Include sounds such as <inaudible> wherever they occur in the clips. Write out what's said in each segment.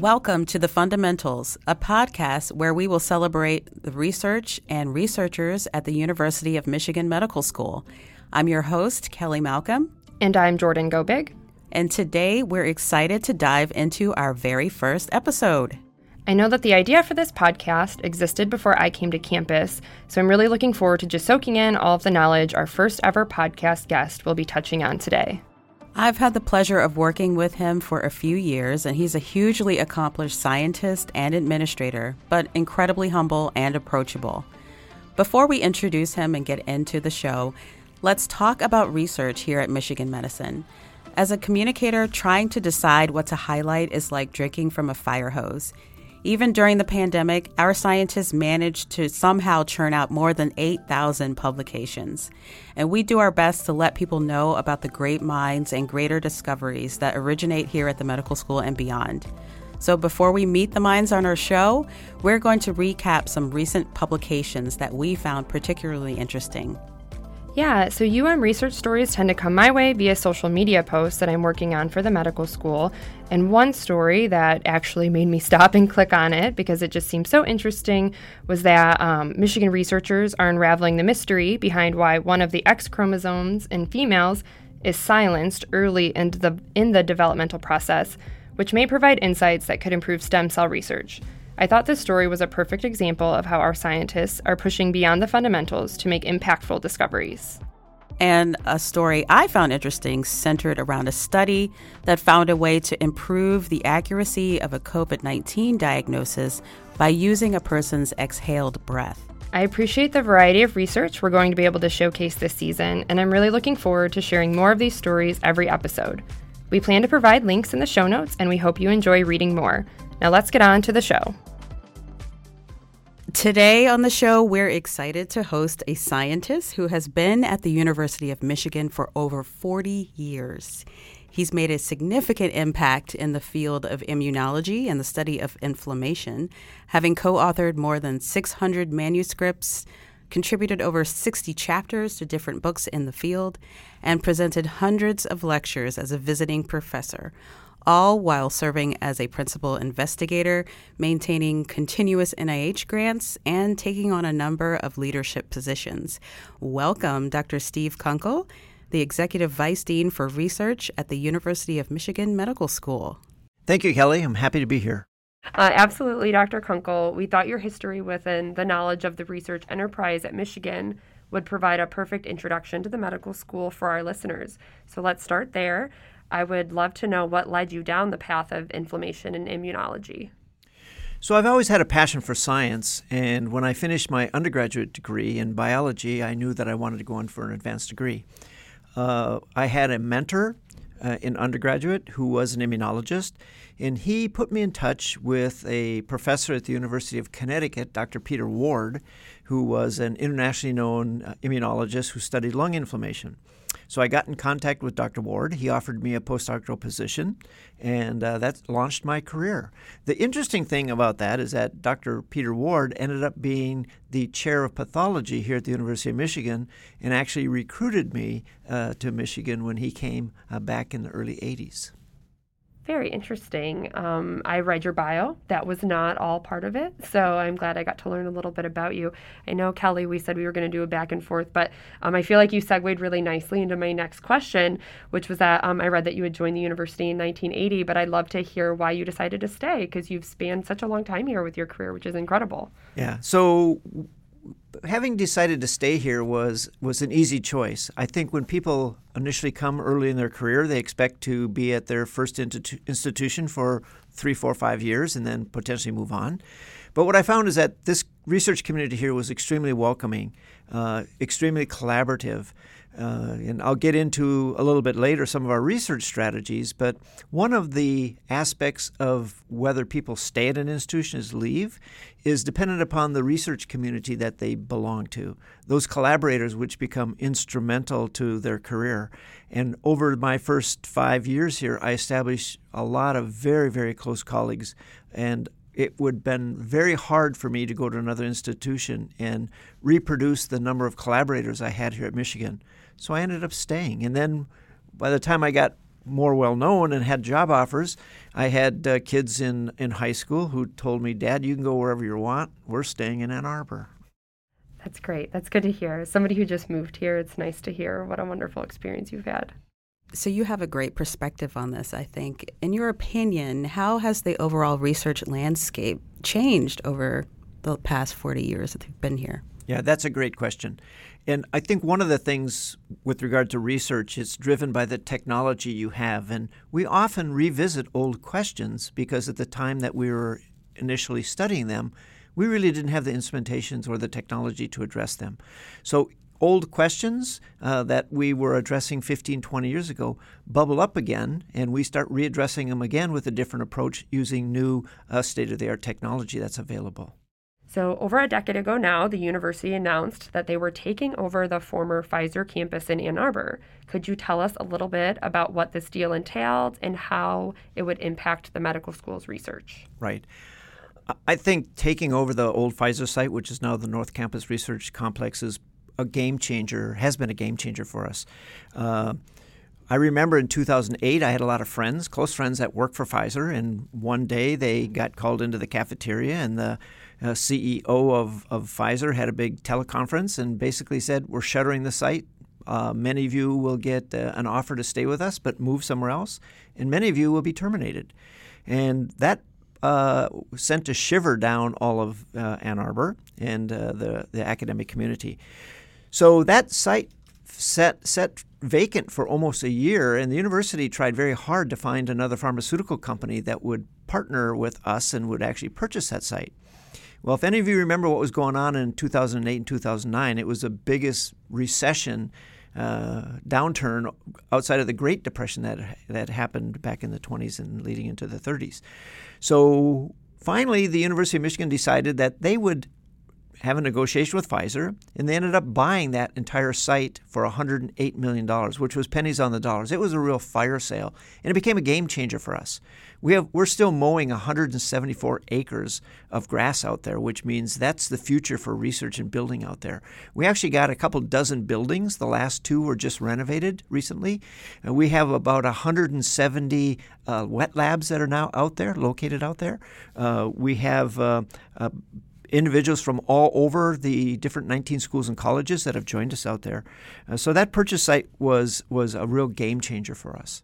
Welcome to The Fundamentals, a podcast where we will celebrate the research and researchers at the University of Michigan Medical School. I'm your host, Kelly Malcolm. And I'm Jordan Gobig. And today we're excited to dive into our very first episode. I know that the idea for this podcast existed before I came to campus, so I'm really looking forward to just soaking in all of the knowledge our first ever podcast guest will be touching on today. I've had the pleasure of working with him for a few years, and he's a hugely accomplished scientist and administrator, but incredibly humble and approachable. Before we introduce him and get into the show, let's talk about research here at Michigan Medicine. As a communicator, trying to decide what to highlight is like drinking from a fire hose. Even during the pandemic, our scientists managed to somehow churn out more than 8,000 publications. And we do our best to let people know about the great minds and greater discoveries that originate here at the medical school and beyond. So, before we meet the minds on our show, we're going to recap some recent publications that we found particularly interesting. Yeah, so UM research stories tend to come my way via social media posts that I'm working on for the medical school. And one story that actually made me <laughs> stop and click on it because it just seemed so interesting was that um, Michigan researchers are unraveling the mystery behind why one of the X chromosomes in females is silenced early in the, in the developmental process, which may provide insights that could improve stem cell research. I thought this story was a perfect example of how our scientists are pushing beyond the fundamentals to make impactful discoveries. And a story I found interesting centered around a study that found a way to improve the accuracy of a COVID 19 diagnosis by using a person's exhaled breath. I appreciate the variety of research we're going to be able to showcase this season, and I'm really looking forward to sharing more of these stories every episode. We plan to provide links in the show notes, and we hope you enjoy reading more. Now let's get on to the show. Today on the show, we're excited to host a scientist who has been at the University of Michigan for over 40 years. He's made a significant impact in the field of immunology and the study of inflammation, having co authored more than 600 manuscripts, contributed over 60 chapters to different books in the field, and presented hundreds of lectures as a visiting professor all while serving as a principal investigator, maintaining continuous NIH grants, and taking on a number of leadership positions. Welcome, Dr. Steve Kunkel, the Executive Vice Dean for Research at the University of Michigan Medical School. Thank you, Kelly. I'm happy to be here. Uh, absolutely, Dr. Kunkel. We thought your history within the knowledge of the research enterprise at Michigan would provide a perfect introduction to the medical school for our listeners. So let's start there. I would love to know what led you down the path of inflammation and immunology. So, I've always had a passion for science, and when I finished my undergraduate degree in biology, I knew that I wanted to go on for an advanced degree. Uh, I had a mentor uh, in undergraduate who was an immunologist, and he put me in touch with a professor at the University of Connecticut, Dr. Peter Ward, who was an internationally known uh, immunologist who studied lung inflammation. So I got in contact with Dr. Ward. He offered me a postdoctoral position, and uh, that launched my career. The interesting thing about that is that Dr. Peter Ward ended up being the chair of pathology here at the University of Michigan and actually recruited me uh, to Michigan when he came uh, back in the early 80s very interesting. Um, I read your bio. That was not all part of it. So I'm glad I got to learn a little bit about you. I know, Kelly, we said we were going to do a back and forth, but um, I feel like you segued really nicely into my next question, which was that um, I read that you had joined the university in 1980, but I'd love to hear why you decided to stay because you've spanned such a long time here with your career, which is incredible. Yeah. So having decided to stay here was was an easy choice. I think when people initially come early in their career, they expect to be at their first institu- institution for three, four, five years, and then potentially move on. But what I found is that this research community here was extremely welcoming, uh, extremely collaborative. Uh, and I'll get into a little bit later some of our research strategies, but one of the aspects of whether people stay at an institution is leave is dependent upon the research community that they belong to, those collaborators which become instrumental to their career. And over my first five years here, I established a lot of very, very close colleagues. And it would have been very hard for me to go to another institution and reproduce the number of collaborators I had here at Michigan. So I ended up staying. And then by the time I got more well known and had job offers, I had uh, kids in, in high school who told me, Dad, you can go wherever you want. We're staying in Ann Arbor. That's great. That's good to hear. As somebody who just moved here, it's nice to hear what a wonderful experience you've had. So, you have a great perspective on this, I think. In your opinion, how has the overall research landscape changed over the past 40 years that you've been here? Yeah, that's a great question. And I think one of the things with regard to research is driven by the technology you have. And we often revisit old questions because at the time that we were initially studying them, we really didn't have the instrumentations or the technology to address them. So old questions uh, that we were addressing 15, 20 years ago bubble up again, and we start readdressing them again with a different approach using new uh, state of the art technology that's available. So, over a decade ago now, the university announced that they were taking over the former Pfizer campus in Ann Arbor. Could you tell us a little bit about what this deal entailed and how it would impact the medical school's research? Right. I think taking over the old Pfizer site, which is now the North Campus Research Complex, is a game changer, has been a game changer for us. Uh, I remember in 2008, I had a lot of friends, close friends that worked for Pfizer, and one day they got called into the cafeteria, and the uh, CEO of, of Pfizer had a big teleconference and basically said, We're shuttering the site. Uh, many of you will get uh, an offer to stay with us, but move somewhere else, and many of you will be terminated. And that uh, sent a shiver down all of uh, Ann Arbor and uh, the, the academic community. So that site set, set vacant for almost a year, and the university tried very hard to find another pharmaceutical company that would partner with us and would actually purchase that site. Well, if any of you remember what was going on in 2008 and 2009, it was the biggest recession uh, downturn outside of the Great Depression that that happened back in the 20s and leading into the 30s. So finally, the University of Michigan decided that they would have a negotiation with Pfizer, and they ended up buying that entire site for $108 million, which was pennies on the dollars. It was a real fire sale, and it became a game changer for us. We have, we're still mowing 174 acres of grass out there, which means that's the future for research and building out there. We actually got a couple dozen buildings. The last two were just renovated recently. And we have about 170 uh, wet labs that are now out there, located out there. Uh, we have uh, individuals from all over the different 19 schools and colleges that have joined us out there. Uh, so that purchase site was was a real game changer for us.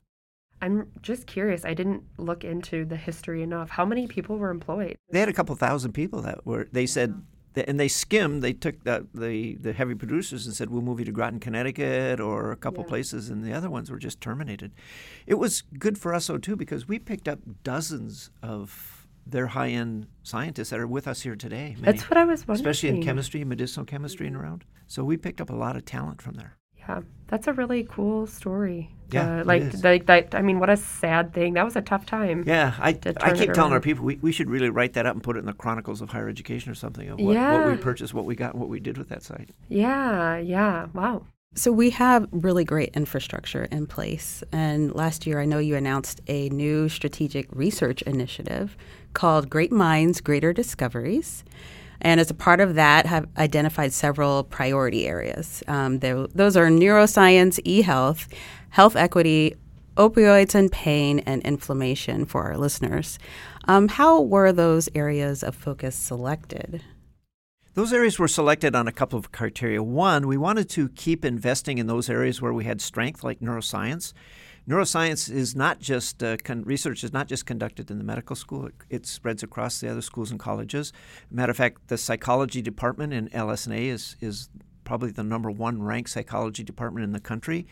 I'm just curious. I didn't look into the history enough. How many people were employed? They had a couple thousand people that were. They said. And they skimmed. They took the, the, the heavy producers and said, "We'll move you to Groton, Connecticut, or a couple yeah. places." And the other ones were just terminated. It was good for us, though, too, because we picked up dozens of they're high end scientists that are with us here today. Many, That's what I was wondering. Especially in chemistry, medicinal chemistry, and around. So we picked up a lot of talent from there. Yeah, that's a really cool story. Yeah, uh, like like that. I mean, what a sad thing. That was a tough time. Yeah, I, I keep telling our people we, we should really write that up and put it in the Chronicles of Higher Education or something of what, yeah. what we purchased, what we got, what we did with that site. Yeah, yeah. Wow. So we have really great infrastructure in place. And last year, I know you announced a new strategic research initiative called Great Minds, Greater Discoveries. And as a part of that, have identified several priority areas. Um, those are neuroscience, e-health, health equity, opioids and pain, and inflammation for our listeners. Um, how were those areas of focus selected? Those areas were selected on a couple of criteria. One, we wanted to keep investing in those areas where we had strength, like neuroscience. Neuroscience is not just uh, con- research is not just conducted in the medical school; it, it, spreads across the other schools and colleges. Matter of fact, the psychology department in LS&A is is probably the number one ranked psychology department in the country,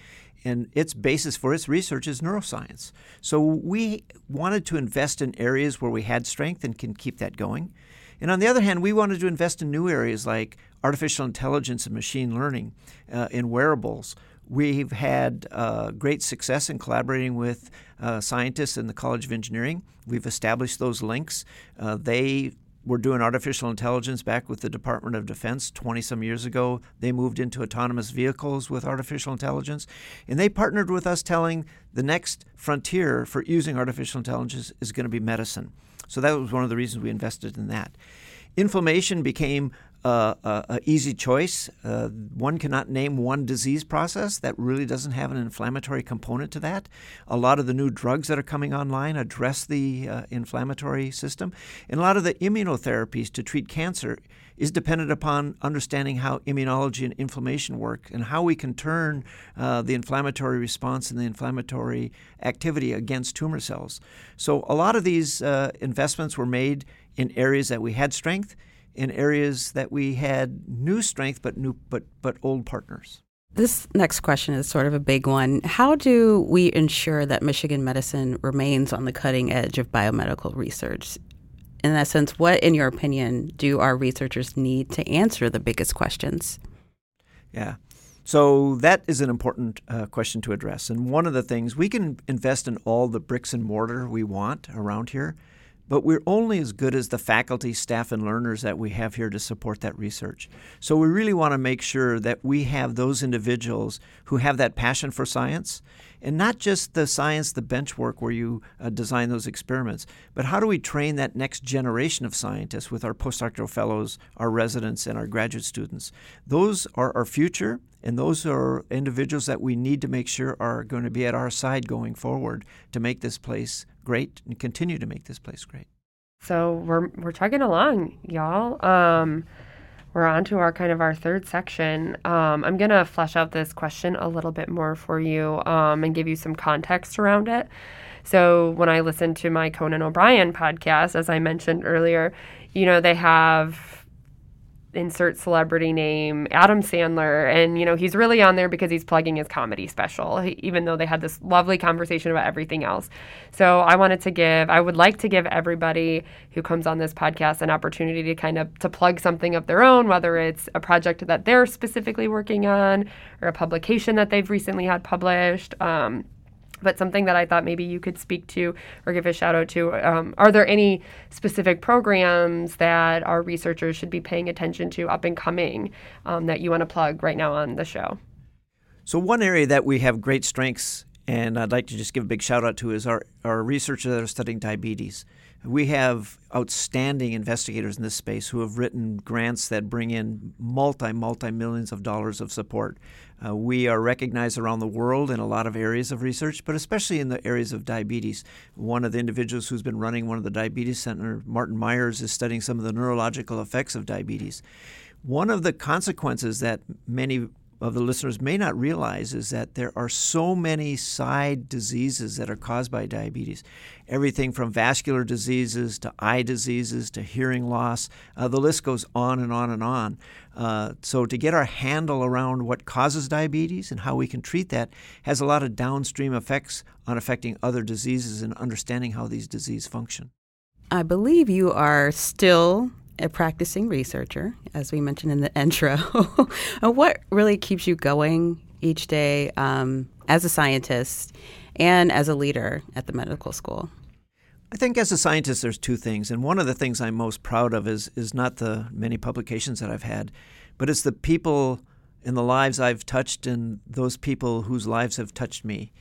and its basis for its research is neuroscience. So we wanted to invest in areas where we had strength and can keep that going. And on the other hand, we wanted to invest in new areas like artificial intelligence and machine learning uh, in wearables. We've had uh, great success in collaborating with uh, scientists in the College of Engineering. We've established those links. Uh, they were doing artificial intelligence back with the Department of Defense 20 some years ago. They moved into autonomous vehicles with artificial intelligence. And they partnered with us telling the next frontier for using artificial intelligence is going to be medicine. So that was one of the reasons we invested in that. Inflammation became uh, a, easy choice. Uh, one cannot name one disease process that really doesn't have an inflammatory component to that. A lot of the new drugs that are coming online address the uh, inflammatory system, and a lot of the immunotherapies to treat cancer is dependent upon understanding how immunology and inflammation work and how we can turn uh, the inflammatory response and the inflammatory activity against tumor cells. So, a lot of these uh, investments were made in areas that we had strength, in areas that we had new strength but new but but old partners. This next question is sort of a big one. How do we ensure that Michigan medicine remains on the cutting edge of biomedical research? in essence, what, in your opinion, do our researchers need to answer the biggest questions? Yeah. So that is an important uh, question to address. And one of the things we can invest in all the bricks and mortar we want around here, but we're only as good as the faculty, staff, and learners that we have here to support that research. So we really want to make sure that we have those individuals who have that passion for science and not just the science, the bench work where you uh, design those experiments, but how do we train that next generation of scientists with our postdoctoral fellows, our residents, and our graduate students? Those are our future, and those are individuals that we need to make sure are going to be at our side going forward to make this place great and continue to make this place great. So we're we're chugging along, y'all. Um, we're on to our kind of our third section. Um, I'm to flesh out this question a little bit more for you um, and give you some context around it. So, when I listened to my Conan O'Brien podcast, as I mentioned earlier, you know, they have insert celebrity name Adam Sandler and you know he's really on there because he's plugging his comedy special even though they had this lovely conversation about everything else. So I wanted to give I would like to give everybody who comes on this podcast an opportunity to kind of to plug something of their own whether it's a project that they're specifically working on or a publication that they've recently had published. Um, but something that I thought maybe you could speak to or give a shout out to. Um, are there any specific programs that our researchers should be paying attention to up and coming um, that you want to plug right now on the show? So, one area that we have great strengths, and I'd like to just give a big shout out to, is our, our researchers that are studying diabetes. We have outstanding investigators in this space who have written grants that bring in multi, multi millions of dollars of support. Uh, we are recognized around the world in a lot of areas of research, but especially in the areas of diabetes. One of the individuals who's been running one of the diabetes center, Martin Myers, is studying some of the neurological effects of diabetes. One of the consequences that many of the listeners may not realize is that there are so many side diseases that are caused by diabetes. Everything from vascular diseases to eye diseases to hearing loss. Uh, the list goes on and on and on. Uh, so, to get our handle around what causes diabetes and how we can treat that has a lot of downstream effects on affecting other diseases and understanding how these diseases function. I believe you are still a practicing researcher, as we mentioned in the <laughs> intro. what really keeps you going each day um, as a scientist and as a leader at the medical school? I think as a scientist, there's two things, and one of the things I'm most proud of is is not the many publications that I've had, but it's the people and the lives I've touched and those people whose lives have touched me.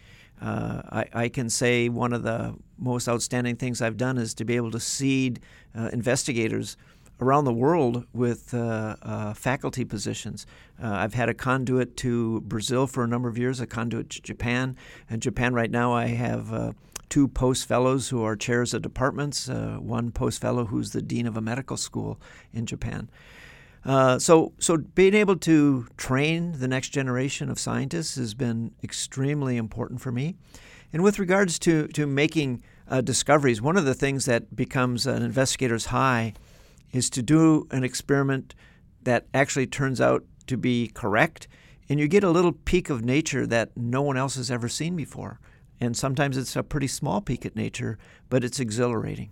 Uh, I, I, can say one of the most outstanding things I've done is to be able to seed uh, investigators around the world with uh, uh, faculty positions. Uh, I've had a conduit to Brazil for a number of years, a conduit to Japan. In Japan, right now, I have uh, two post fellows who are chairs of departments, uh, one post fellow who's the dean of a medical school in Japan. Uh, so, so being able to train the next generation of scientists has been extremely important for me. And with regards to, to making discoveries, one of the things that becomes an investigator's high is to do an experiment that actually turns out to be correct, and you get a little peek of nature that no one else has ever seen before. And sometimes it's a pretty small peek at nature, but it's exhilarating.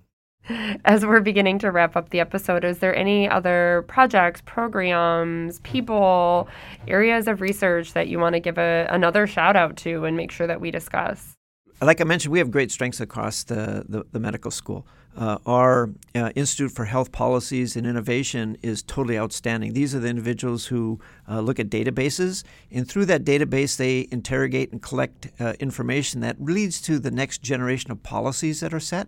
As we're beginning to wrap up the episode, is there any other projects, programs, people, areas of research that you want to give a, another shout out to and make sure that we discuss? Like I mentioned, we have great strengths across the, the, the medical school. Uh, our uh, Institute for Health Policies and Innovation is totally outstanding. These are the individuals who uh, look at databases, and through that database, they interrogate and collect uh, information that leads to the next generation of policies that are set.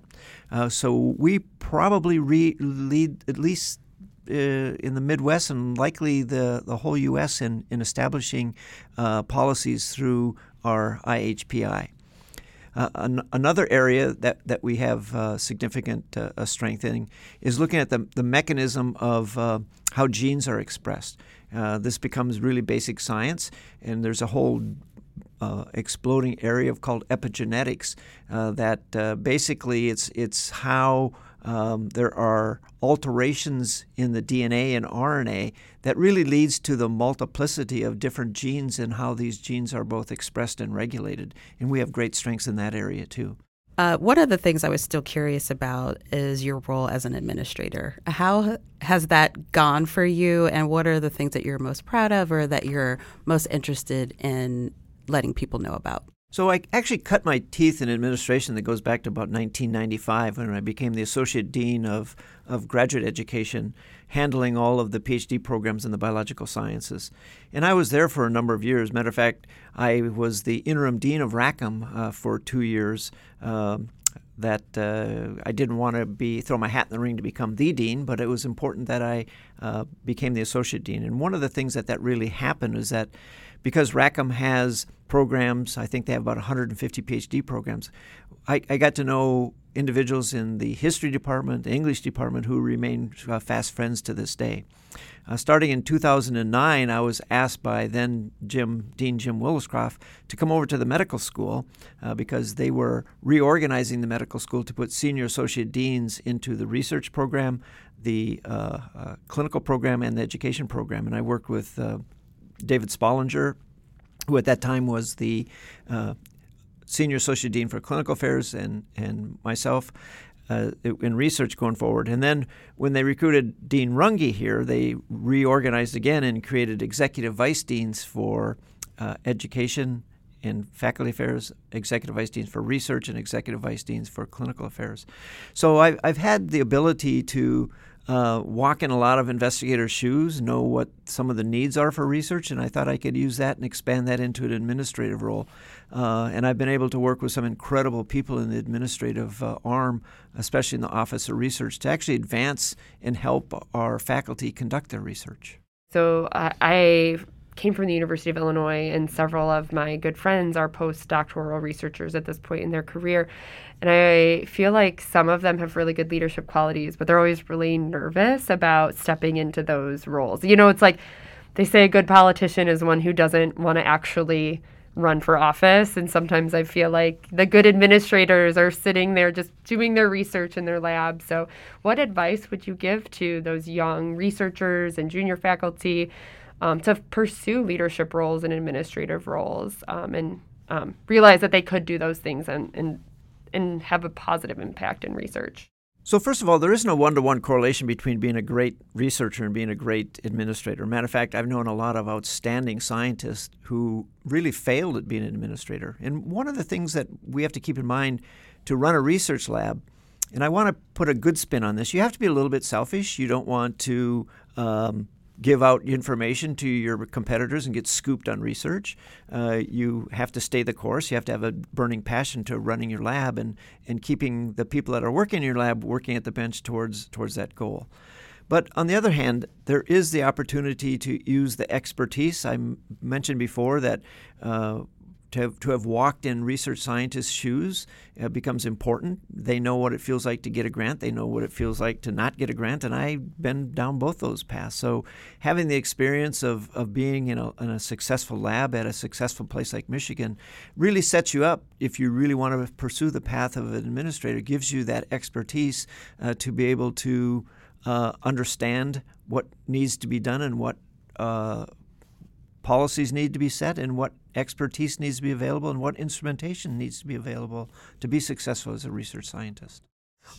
Uh, so we probably re- lead at least uh, in the Midwest and likely the, the whole U.S. in, in establishing uh, policies through our IHPI. Uh, an, another area that, that we have uh, significant uh, strengthening is looking at the, the mechanism of uh, how genes are expressed. Uh, this becomes really basic science, and there's a whole uh, exploding area of called epigenetics that basically it's, it's how um, there are alterations in the DNA and RNA that really leads to the multiplicity of different genes and how these genes are both expressed and regulated. And we have great strengths in that area too. Uh, one of the things I was still curious about is your role as an administrator. How has that gone for you, and what are the things that you're most proud of or that you're most interested in letting people know about? So I actually cut my teeth in administration that goes back to about 1995 when I became the associate dean of, of graduate education, handling all of the PhD programs in the biological sciences. And I was there for a number of years. Matter of fact, I was the interim dean of Rackham uh, for two years. Um, that uh, I didn't want to be throw my hat in the ring to become the dean, but it was important that I uh, became the associate dean. And one of the things that that really happened is that because Rackham has programs, I think they have about 150 PhD programs. I, I got to know individuals in the history department, the English department, who remain uh, fast friends to this day. Uh, starting in 2009, I was asked by then Jim Dean Jim Woolliscroft to come over to the medical school uh, because they were reorganizing the medical school to put senior associate deans into the research program, the uh, uh clinical program, and the education program. And I worked with uh, David Spahlinger, who at that time was the uh, senior associate dean for clinical affairs, and and myself. Uh, in research going forward. And then when they recruited Dean Runge here, they reorganized again and created executive vice deans for uh, education and faculty affairs, executive vice deans for research, and executive vice deans for clinical affairs. So I've, I've had the ability to uh, walk in a lot of investigators' shoes, know what some of the needs are for research, and I thought I could use that and expand that into an administrative role. Uh, and I've been able to work with some incredible people in the administrative uh, arm, especially in the Office of Research, to actually advance and help our faculty conduct their research. So I came from the University of Illinois, and several of my good friends are postdoctoral researchers at this point in their career. And I feel like some of them have really good leadership qualities, but they're always really nervous about stepping into those roles. You know, it's like they say a good politician is one who doesn't want to actually run for office. And sometimes I feel like the good administrators are sitting there just doing their research in their lab. So, what advice would you give to those young researchers and junior faculty um, to pursue leadership roles and administrative roles um, and um, realize that they could do those things and, and, and have a positive impact in research. So, first of all, there isn't a one to one correlation between being a great researcher and being a great administrator. Matter of fact, I've known a lot of outstanding scientists who really failed at being an administrator. And one of the things that we have to keep in mind to run a research lab, and I want to put a good spin on this, you have to be a little bit selfish. You don't want to um, give out information to your competitors and get scooped on research. Uh, you have to stay the course. You have to have a burning passion to running your lab and, and keeping the people that are working in your lab working at the bench towards towards that goal. But on the other hand, there is the opportunity to use the expertise. I mentioned before that uh, to have, to have walked in research scientists' shoes uh, becomes important. They know what it feels like to get a grant. They know what it feels like to not get a grant, and I've been down both those paths. So having the experience of, of being in a, in a successful lab at a successful place like Michigan really sets you up if you really want to pursue the path of an administrator, gives you that expertise uh, to be able to uh, understand what needs to be done and what uh, policies need to be set and what expertise needs to be available and what instrumentation needs to be available to be successful as a research scientist.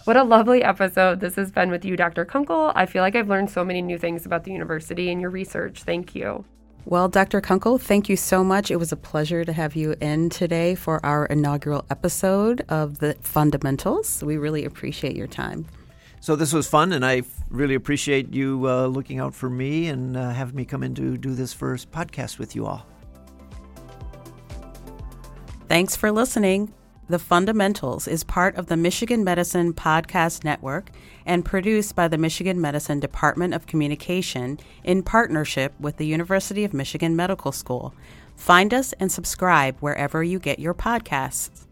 What a lovely episode this has been with you, Dr. Kunkel. I feel like I've learned so many new things about the university and your research. Thank you. Well, Dr. Kunkel, thank you so much. It was a pleasure to have you in today for our inaugural episode of the Fundamentals. We really appreciate your time. So this was fun, and I really appreciate you uh, looking out for me and uh, having me come in to do this first podcast with you all. Thanks for listening. The Fundamentals is part of the Michigan Medicine Podcast Network and produced by the Michigan Medicine Department of Communication in partnership with the University of Michigan Medical School. Find us and subscribe wherever you get your podcasts.